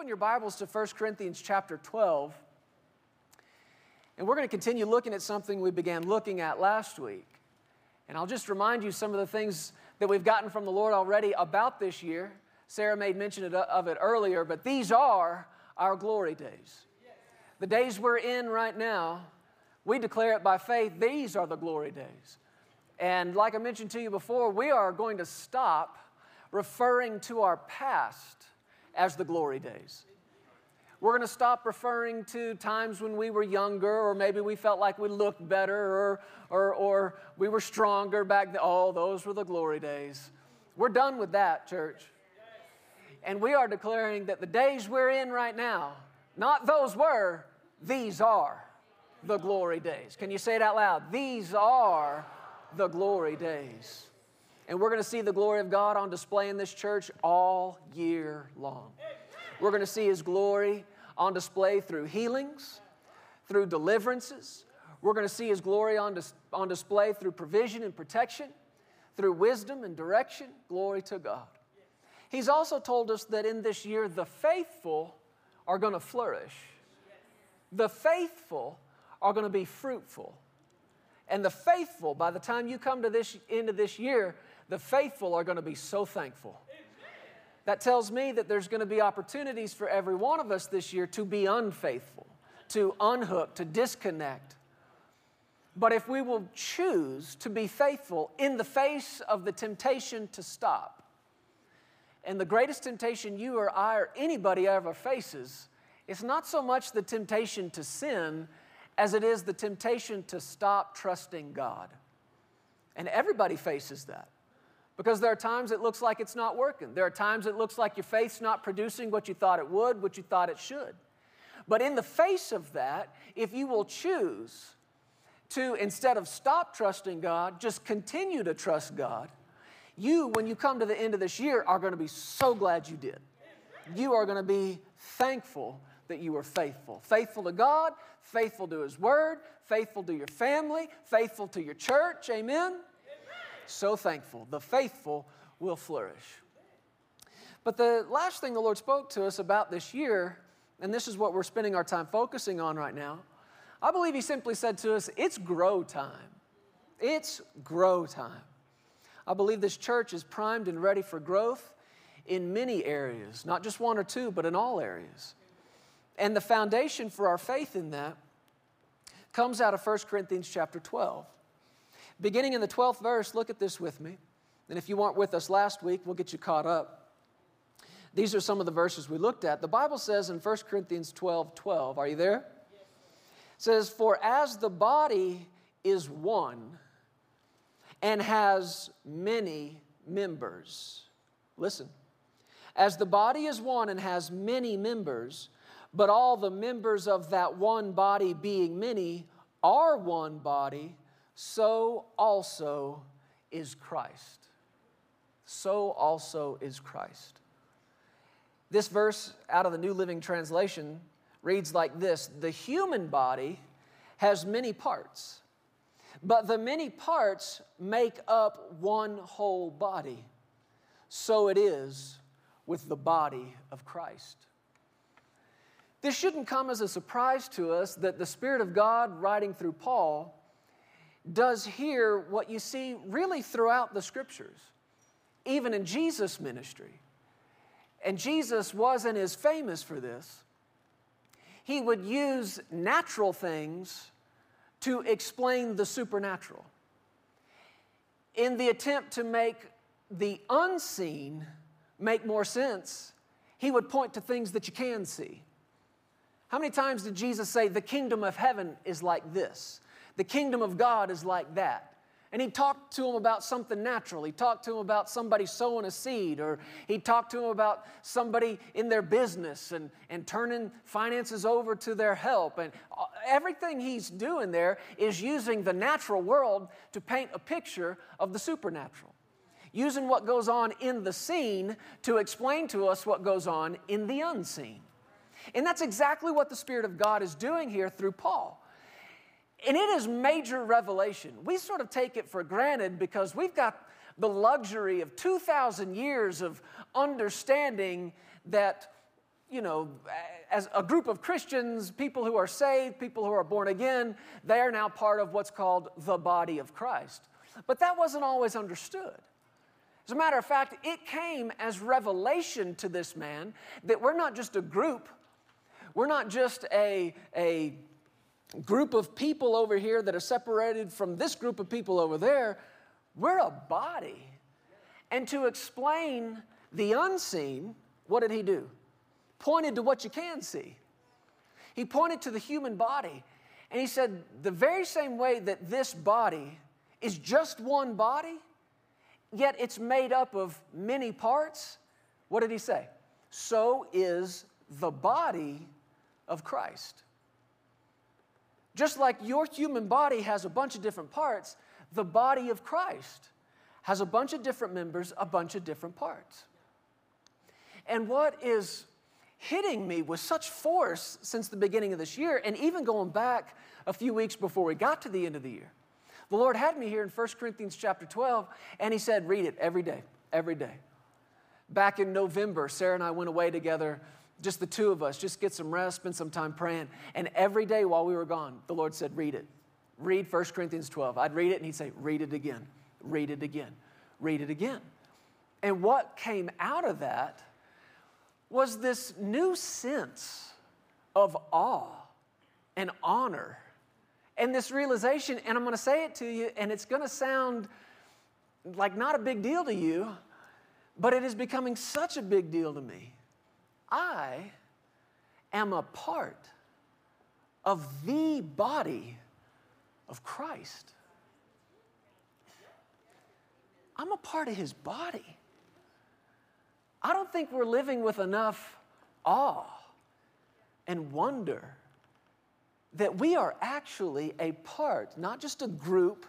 Open your Bibles to 1 Corinthians chapter 12. And we're going to continue looking at something we began looking at last week. And I'll just remind you some of the things that we've gotten from the Lord already about this year. Sarah made mention uh, of it earlier, but these are our glory days. The days we're in right now, we declare it by faith, these are the glory days. And like I mentioned to you before, we are going to stop referring to our past as the glory days. We're going to stop referring to times when we were younger, or maybe we felt like we looked better, or, or, or we were stronger back then. Oh, those were the glory days. We're done with that, church. And we are declaring that the days we're in right now, not those were, these are the glory days. Can you say it out loud? These are the glory days. And we're going to see the glory of God on display in this church all year long. We're going to see His glory on display through healings, through deliverances. We're going to see His glory on, dis- on display through provision and protection, through wisdom and direction. Glory to God. He's also told us that in this year, the faithful are going to flourish. The faithful are going to be fruitful. And the faithful, by the time you come to this end of this year, the faithful are going to be so thankful. That tells me that there's going to be opportunities for every one of us this year to be unfaithful, to unhook, to disconnect. But if we will choose to be faithful in the face of the temptation to stop, and the greatest temptation you or I or anybody ever faces, it's not so much the temptation to sin as it is the temptation to stop trusting God. And everybody faces that. Because there are times it looks like it's not working. There are times it looks like your faith's not producing what you thought it would, what you thought it should. But in the face of that, if you will choose to, instead of stop trusting God, just continue to trust God, you, when you come to the end of this year, are going to be so glad you did. You are going to be thankful that you were faithful. Faithful to God, faithful to His Word, faithful to your family, faithful to your church. Amen? So thankful. The faithful will flourish. But the last thing the Lord spoke to us about this year, and this is what we're spending our time focusing on right now, I believe He simply said to us, It's grow time. It's grow time. I believe this church is primed and ready for growth in many areas, not just one or two, but in all areas. And the foundation for our faith in that comes out of 1 Corinthians chapter 12. Beginning in the 12th verse, look at this with me. And if you weren't with us last week, we'll get you caught up. These are some of the verses we looked at. The Bible says in 1 Corinthians 12 12, are you there? It says, For as the body is one and has many members, listen, as the body is one and has many members, but all the members of that one body being many are one body, so also is Christ. So also is Christ. This verse out of the New Living Translation reads like this The human body has many parts, but the many parts make up one whole body. So it is with the body of Christ. This shouldn't come as a surprise to us that the Spirit of God, writing through Paul, does here what you see really throughout the scriptures, even in Jesus' ministry. And Jesus was and is famous for this. He would use natural things to explain the supernatural in the attempt to make the unseen make more sense, he would point to things that you can see. How many times did Jesus say, The kingdom of heaven is like this? The kingdom of God is like that. And he talked to him about something natural. He talked to him about somebody sowing a seed, or he talked to him about somebody in their business and, and turning finances over to their help. And everything he's doing there is using the natural world to paint a picture of the supernatural, using what goes on in the seen to explain to us what goes on in the unseen. And that's exactly what the Spirit of God is doing here through Paul. And it is major revelation. We sort of take it for granted because we've got the luxury of 2,000 years of understanding that you know, as a group of Christians, people who are saved, people who are born again, they are now part of what's called the body of Christ. But that wasn't always understood. As a matter of fact, it came as revelation to this man that we're not just a group, we're not just a, a group of people over here that are separated from this group of people over there. We're a body. And to explain the unseen, what did he do? Pointed to what you can see. He pointed to the human body. And he said, the very same way that this body is just one body, yet it's made up of many parts, what did he say? So is the body of Christ. Just like your human body has a bunch of different parts, the body of Christ has a bunch of different members, a bunch of different parts. And what is hitting me with such force since the beginning of this year, and even going back a few weeks before we got to the end of the year, the Lord had me here in 1 Corinthians chapter 12, and He said, Read it every day, every day. Back in November, Sarah and I went away together, just the two of us, just get some rest, spend some time praying. And every day while we were gone, the Lord said, Read it. Read 1 Corinthians 12. I'd read it, and He'd say, Read it again read it again, read it again. And what came out of that was this new sense of awe and honor and this realization. And I'm going to say it to you, and it's going to sound like not a big deal to you, but it is becoming such a big deal to me. I am a part of the body of Christ. I'm a part of his body. I don't think we're living with enough awe and wonder that we are actually a part, not just a group,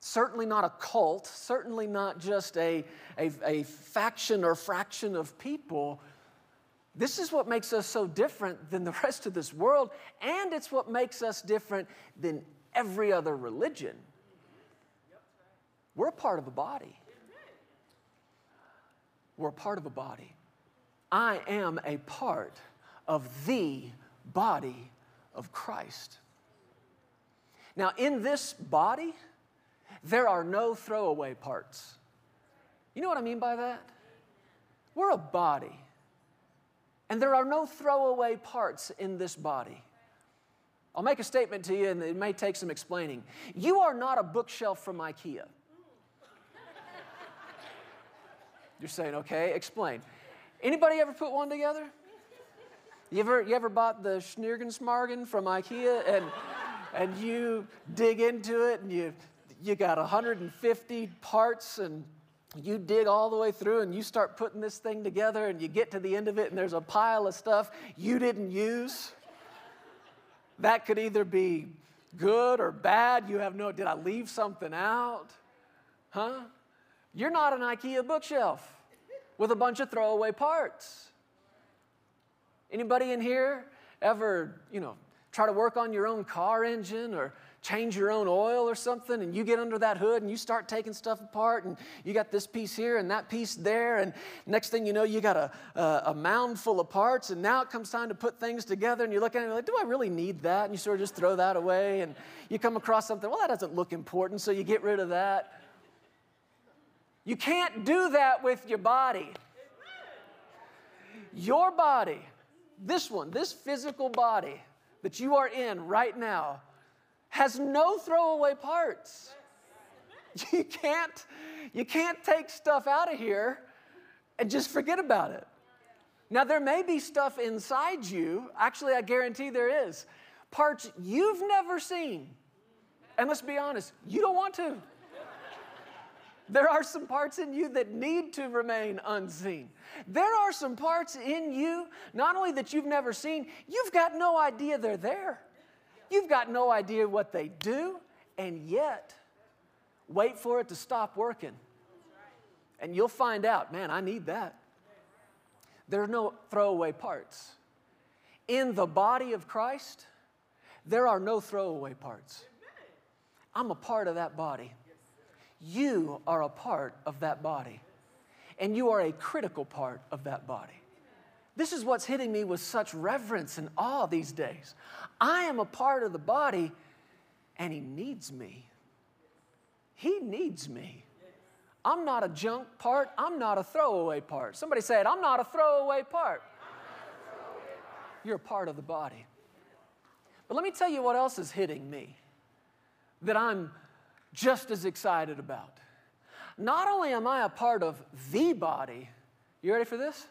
certainly not a cult, certainly not just a, a, a, faction or fraction of people. This is what makes us so different than the rest of this world, and it's what makes us different than every other religion. We're part of a body. We're part of a body. I am a part of the body of Christ. Now, in this body, there are no throwaway parts. You know what I mean by that? We're a body, and there are no throwaway parts in this body. I'll make a statement to you, and it may take some explaining. You are not a bookshelf from IKEA. You're saying, okay, explain. Anybody ever put one together? You ever, you ever bought the Schnirgensmargen from IKEA and, and you dig into it and you, you got 150 parts and you dig all the way through and you start putting this thing together and you get to the end of it and there's a pile of stuff you didn't use? That could either be good or bad. You have no, did I leave something out? Huh? You're not an IKEA bookshelf with a bunch of throwaway parts. Anybody in here ever, you know, try to work on your own car engine or change your own oil or something and you get under that hood and you start taking stuff apart and you got this piece here and that piece there and next thing you know you got a, a, a mound full of parts and now it comes time to put things together and you look at it and you're like do i really need that and you sort of just throw that away and you come across something well that doesn't look important so you get rid of that you can't do that with your body. Your body, this one, this physical body that you are in right now, has no throwaway parts. You can't, you can't take stuff out of here and just forget about it. Now, there may be stuff inside you, actually, I guarantee there is, parts you've never seen. And let's be honest, you don't want to. There are some parts in you that need to remain unseen. There are some parts in you, not only that you've never seen, you've got no idea they're there. You've got no idea what they do, and yet, wait for it to stop working. And you'll find out, man, I need that. There are no throwaway parts. In the body of Christ, there are no throwaway parts. I'm a part of that body. You are a part of that body, and you are a critical part of that body. This is what's hitting me with such reverence and awe these days. I am a part of the body, and He needs me. He needs me. I'm not a junk part, I'm not a throwaway part. Somebody said, I'm not a throwaway part. You're a part of the body. But let me tell you what else is hitting me that I'm just as excited about. Not only am I a part of the body, you ready for this?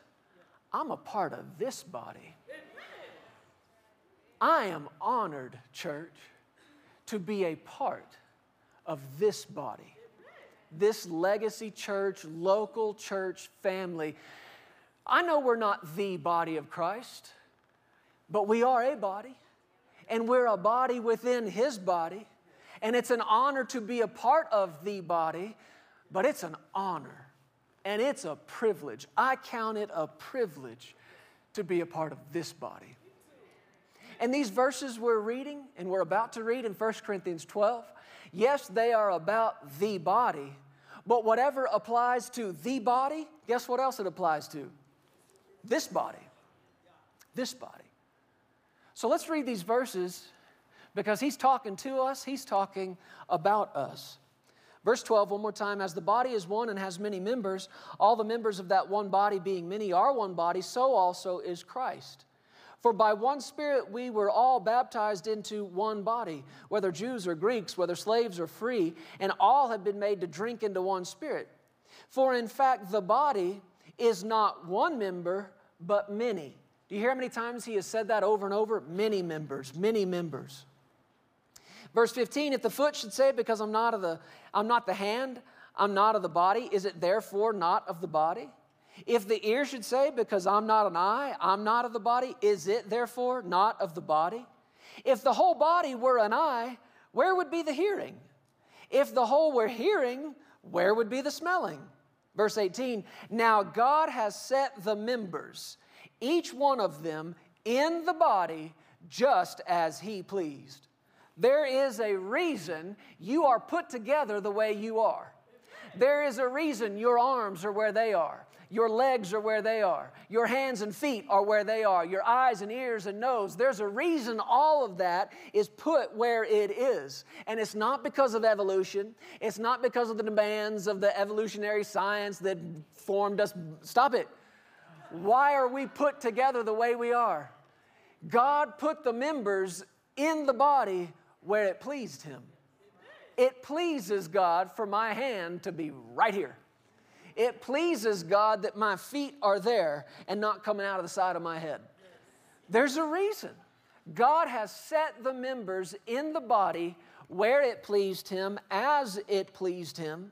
I'm a part of this body. I am honored, church, to be a part of this body, this legacy church, local church family. I know we're not the body of Christ, but we are a body, and we're a body within His body. And it's an honor to be a part of the body, but it's an honor and it's a privilege. I count it a privilege to be a part of this body. And these verses we're reading and we're about to read in 1 Corinthians 12, yes, they are about the body, but whatever applies to the body, guess what else it applies to? This body. This body. So let's read these verses because he's talking to us, he's talking about us. Verse 12, one more time. As the body is one and has many members, all the members of that one body being many are one body, so also is Christ. For by one Spirit we were all baptized into one body, whether Jews or Greeks, whether slaves or free, and all have been made to drink into one Spirit. For in fact, the body is not one member, but many. Do you hear how many times he has said that over and over? Many members, many members. Verse 15, if the foot should say, because I'm not of the, I'm not the hand, I'm not of the body, is it therefore not of the body? If the ear should say, because I'm not an eye, I'm not of the body, is it therefore not of the body? If the whole body were an eye, where would be the hearing? If the whole were hearing, where would be the smelling? Verse 18, now God has set the members, each one of them, in the body just as He pleased. There is a reason you are put together the way you are. There is a reason your arms are where they are. Your legs are where they are. Your hands and feet are where they are. Your eyes and ears and nose. There's a reason all of that is put where it is. And it's not because of evolution. It's not because of the demands of the evolutionary science that formed us. Stop it. Why are we put together the way we are? God put the members in the body where it pleased him. It pleases God for my hand to be right here. It pleases God that my feet are there and not coming out of the side of my head. There's a reason. God has set the members in the body where it pleased him, as it pleased him.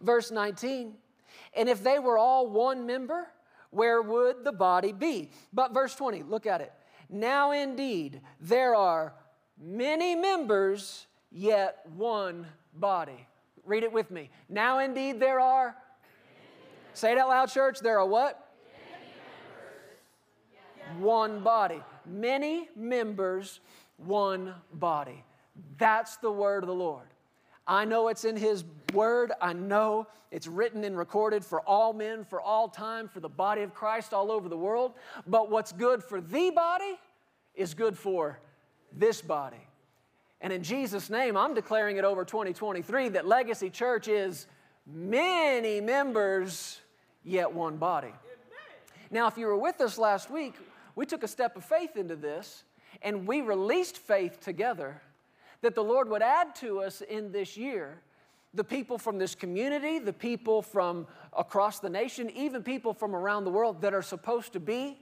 Verse 19, and if they were all one member, where would the body be? But verse 20, look at it. Now indeed, there are many members, yet one body. Read it with me. Now indeed there are, say it out loud, church, there are what? Many members. One body. Many members, one body. That's the word of the Lord. I know it's in His Word. I know it's written and recorded for all men, for all time, for the body of Christ all over the world. But what's good for the body is good for this body. And in Jesus' name, I'm declaring it over 2023 that Legacy Church is many members, yet one body. Now, if you were with us last week, we took a step of faith into this and we released faith together that the Lord would add to us in this year the people from this community, the people from across the nation, even people from around the world that are supposed to be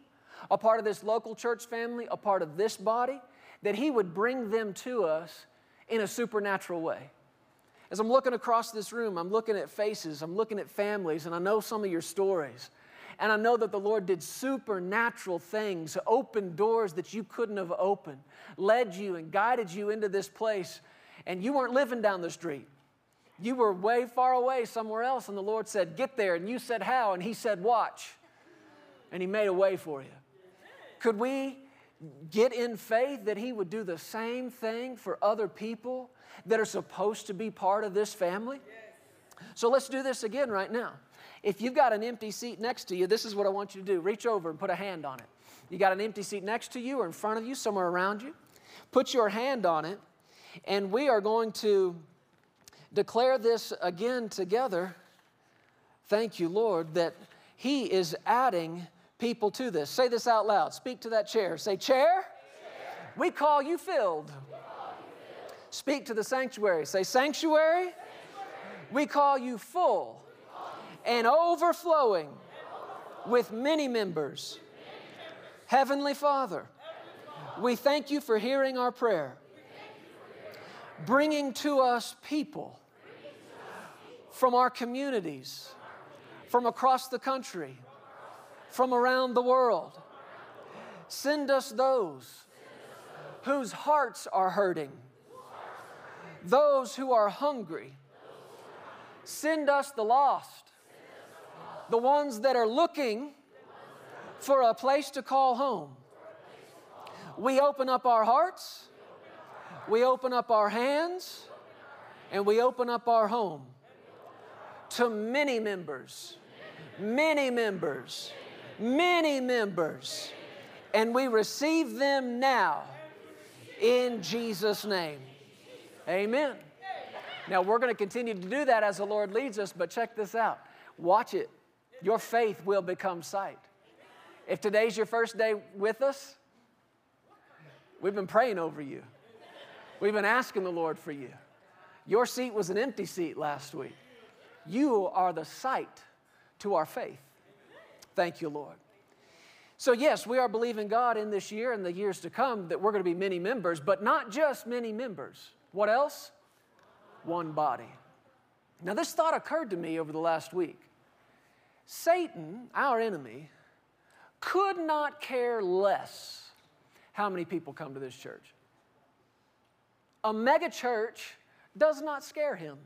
a part of this local church family, a part of this body that He would bring them to us in a supernatural way. As I'm looking across this room, I'm looking at faces, I'm looking at families, and I know some of your stories. And I know that the Lord did supernatural things, opened doors that you couldn't have opened, led you and guided you into this place. And you weren't living down the street. You were way far away somewhere else, and the Lord said, Get there. And you said, How? And He said, Watch. And He made a way for you. Could we get in faith that He would do the same thing for other people that are supposed to be part of this family? So let's do this again right now. If you've got an empty seat next to you, this is what I want you to do reach over and put a hand on it. You got an empty seat next to you or in front of you, somewhere around you. Put your hand on it, and we are going to declare this again together. Thank you, Lord, that He is adding people to this. Say this out loud. Speak to that chair. Say, Chair, chair. We, call you filled. we call you filled. Speak to the sanctuary. Say, Sanctuary, sanctuary. We, call you full and overflowing with many members. Heavenly Father, we thank you for hearing our prayer, bringing to us people from our communities, from across the country, from around the world. Send us those whose hearts are hurting, those who are hungry. Send us the lost, the ones that are looking for a place to call home. We open up our hearts, we open up our hands, and we open up our home to many members, many members, many members, and we receive them now in Jesus' name. Amen. Now, we're going to continue to do that as the Lord leads us, but check this out. Watch it. Your faith will become sight. If today's your first day with us, we've been praying over you. We've been asking the Lord for you. Your seat was an empty seat last week. You are the sight to our faith. Thank you, Lord. So, yes, we are believing God in this year and the years to come that we're going to be many members, but not just many members. What else? One body. Now, this thought occurred to me over the last week. Satan, our enemy, could not care less how many people come to this church. A mega church does not scare him.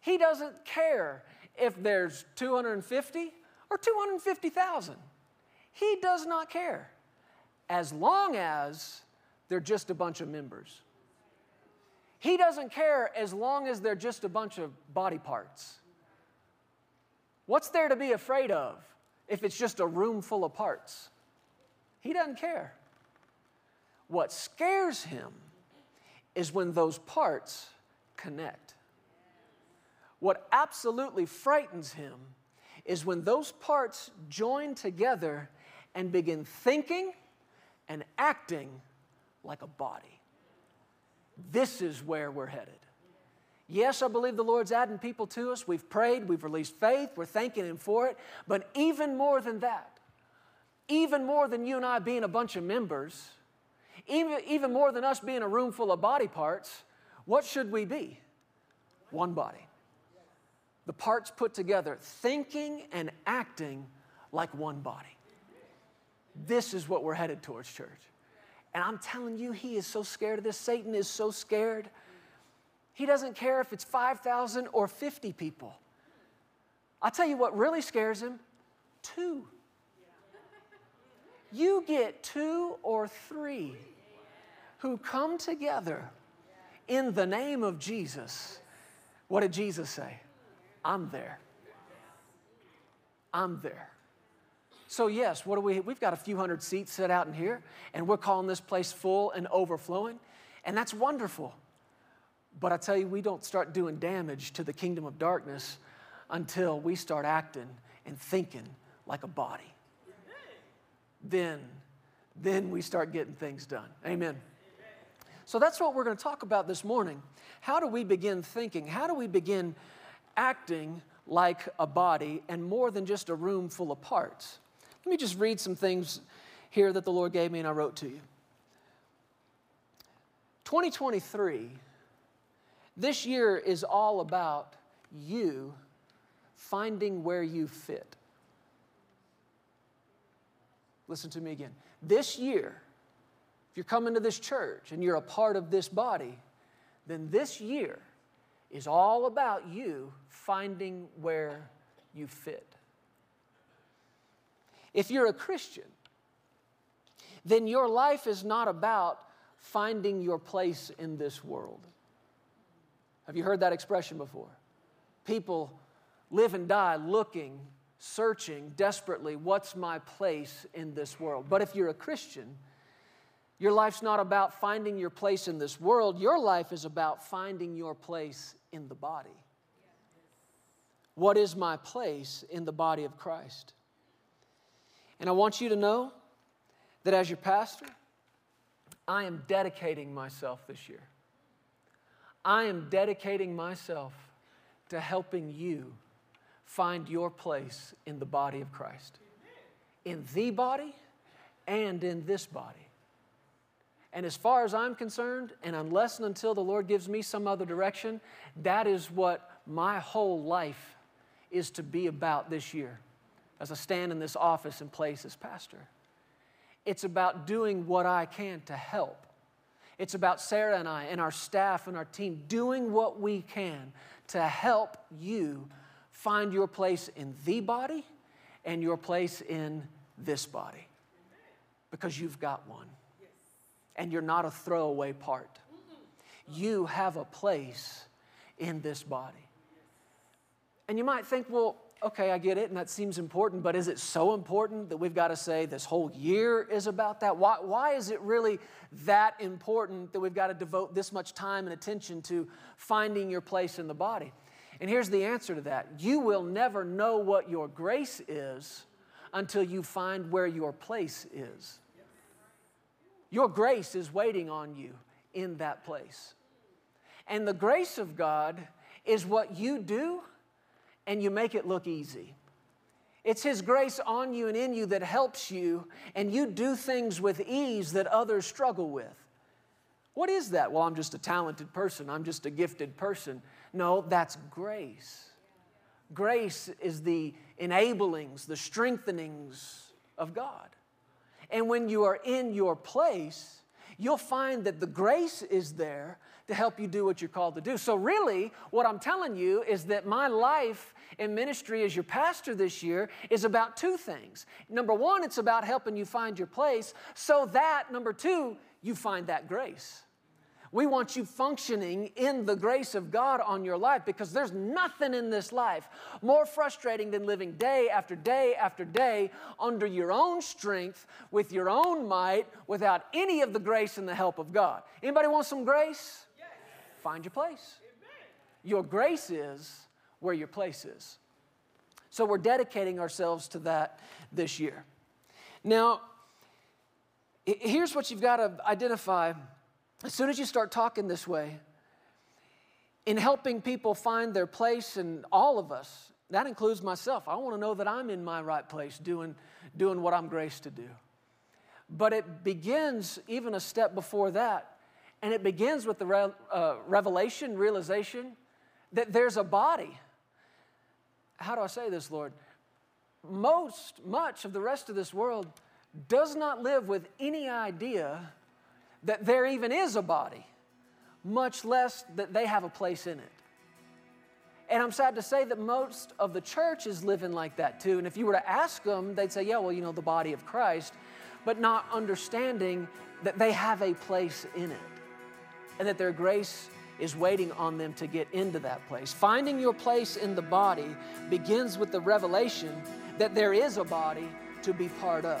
He doesn't care if there's 250 or 250,000. He does not care as long as they're just a bunch of members. He doesn't care as long as they're just a bunch of body parts. What's there to be afraid of if it's just a room full of parts? He doesn't care. What scares him is when those parts connect. What absolutely frightens him is when those parts join together and begin thinking and acting like a body. This is where we're headed. Yes, I believe the Lord's adding people to us. We've prayed, we've released faith, we're thanking Him for it. But even more than that, even more than you and I being a bunch of members, even, even more than us being a room full of body parts, what should we be? One body. The parts put together, thinking and acting like one body. This is what we're headed towards, church. And I'm telling you, he is so scared of this. Satan is so scared he doesn't care if it's 5,000 or 50 people. I'll tell you what really scares him two. You get two or three who come together in the name of Jesus. What did Jesus say? I'm there. I'm there. So, yes, what do we? We've got a few hundred seats set out in here, and we're calling this place full and overflowing, and that's wonderful. But I tell you, we don't start doing damage to the kingdom of darkness until we start acting and thinking like a body. Then, then we start getting things done. Amen. So that's what we're going to talk about this morning. How do we begin thinking? How do we begin acting like a body and more than just a room full of parts? Let me just read some things here that the Lord gave me and I wrote to you. 2023 this year is all about you finding where you fit. Listen to me again. This year, if you're coming to this church and you're a part of this body, then this year is all about you finding where you fit. If you're a Christian, then your life is not about finding your place in this world. Have you heard that expression before? People live and die looking, searching desperately, what's my place in this world? But if you're a Christian, your life's not about finding your place in this world. Your life is about finding your place in the body. What is my place in the body of Christ? And I want you to know that as your pastor, I am dedicating myself this year. I am dedicating myself to helping you find your place in the body of Christ, in the body and in this body. And as far as I'm concerned, and unless and until the Lord gives me some other direction, that is what my whole life is to be about this year as I stand in this office and place as pastor. It's about doing what I can to help. It's about Sarah and I and our staff and our team doing what we can to help you find your place in the body and your place in this body because you've got one and you're not a throwaway part. You have a place in this body. And you might think, well, okay, I get it, and that seems important, but is it so important that we've got to say this whole year is about that? Why, why is it really that important that we've got to devote this much time and attention to finding your place in the body? And here's the answer to that you will never know what your grace is until you find where your place is. Your grace is waiting on you in that place. And the grace of God is what you do and you make it look easy. It's His grace on you and in you that helps you, and you do things with ease that others struggle with. What is that? Well, I'm just a talented person, I'm just a gifted person. No, that's grace. Grace is the enablings, the strengthenings of God. And when you are in your place, you'll find that the grace is there to help you do what you're called to do. So, really, what I'm telling you is that my life in ministry as your pastor this year is about two things. Number one, it's about helping you find your place, so that, number two, you find that grace. We want you functioning in the grace of God on your life because there's nothing in this life more frustrating than living day after day after day under your own strength, with your own might, without any of the grace and the help of God. Anybody want some grace? Yes. Find your place. Amen. Your grace is where your place is. So we're dedicating ourselves to that this year. Now, here's what you've got to identify as soon as you start talking this way, in helping people find their place, and all of us, that includes myself, I want to know that I'm in my right place doing, doing what I'm graced to do. But it begins even a step before that, and it begins with the re- uh, revelation, realization that there's a body. How do I say this, Lord? Most, much of the rest of this world does not live with any idea that there even is a body, much less that they have a place in it. And I'm sad to say that most of the church is living like that too. And if you were to ask them, they'd say, yeah, well, you know, the body of Christ, but not understanding that they have a place in it and that their grace is waiting on them to get into that place. Finding your place in the body begins with the revelation that there is a body to be part of.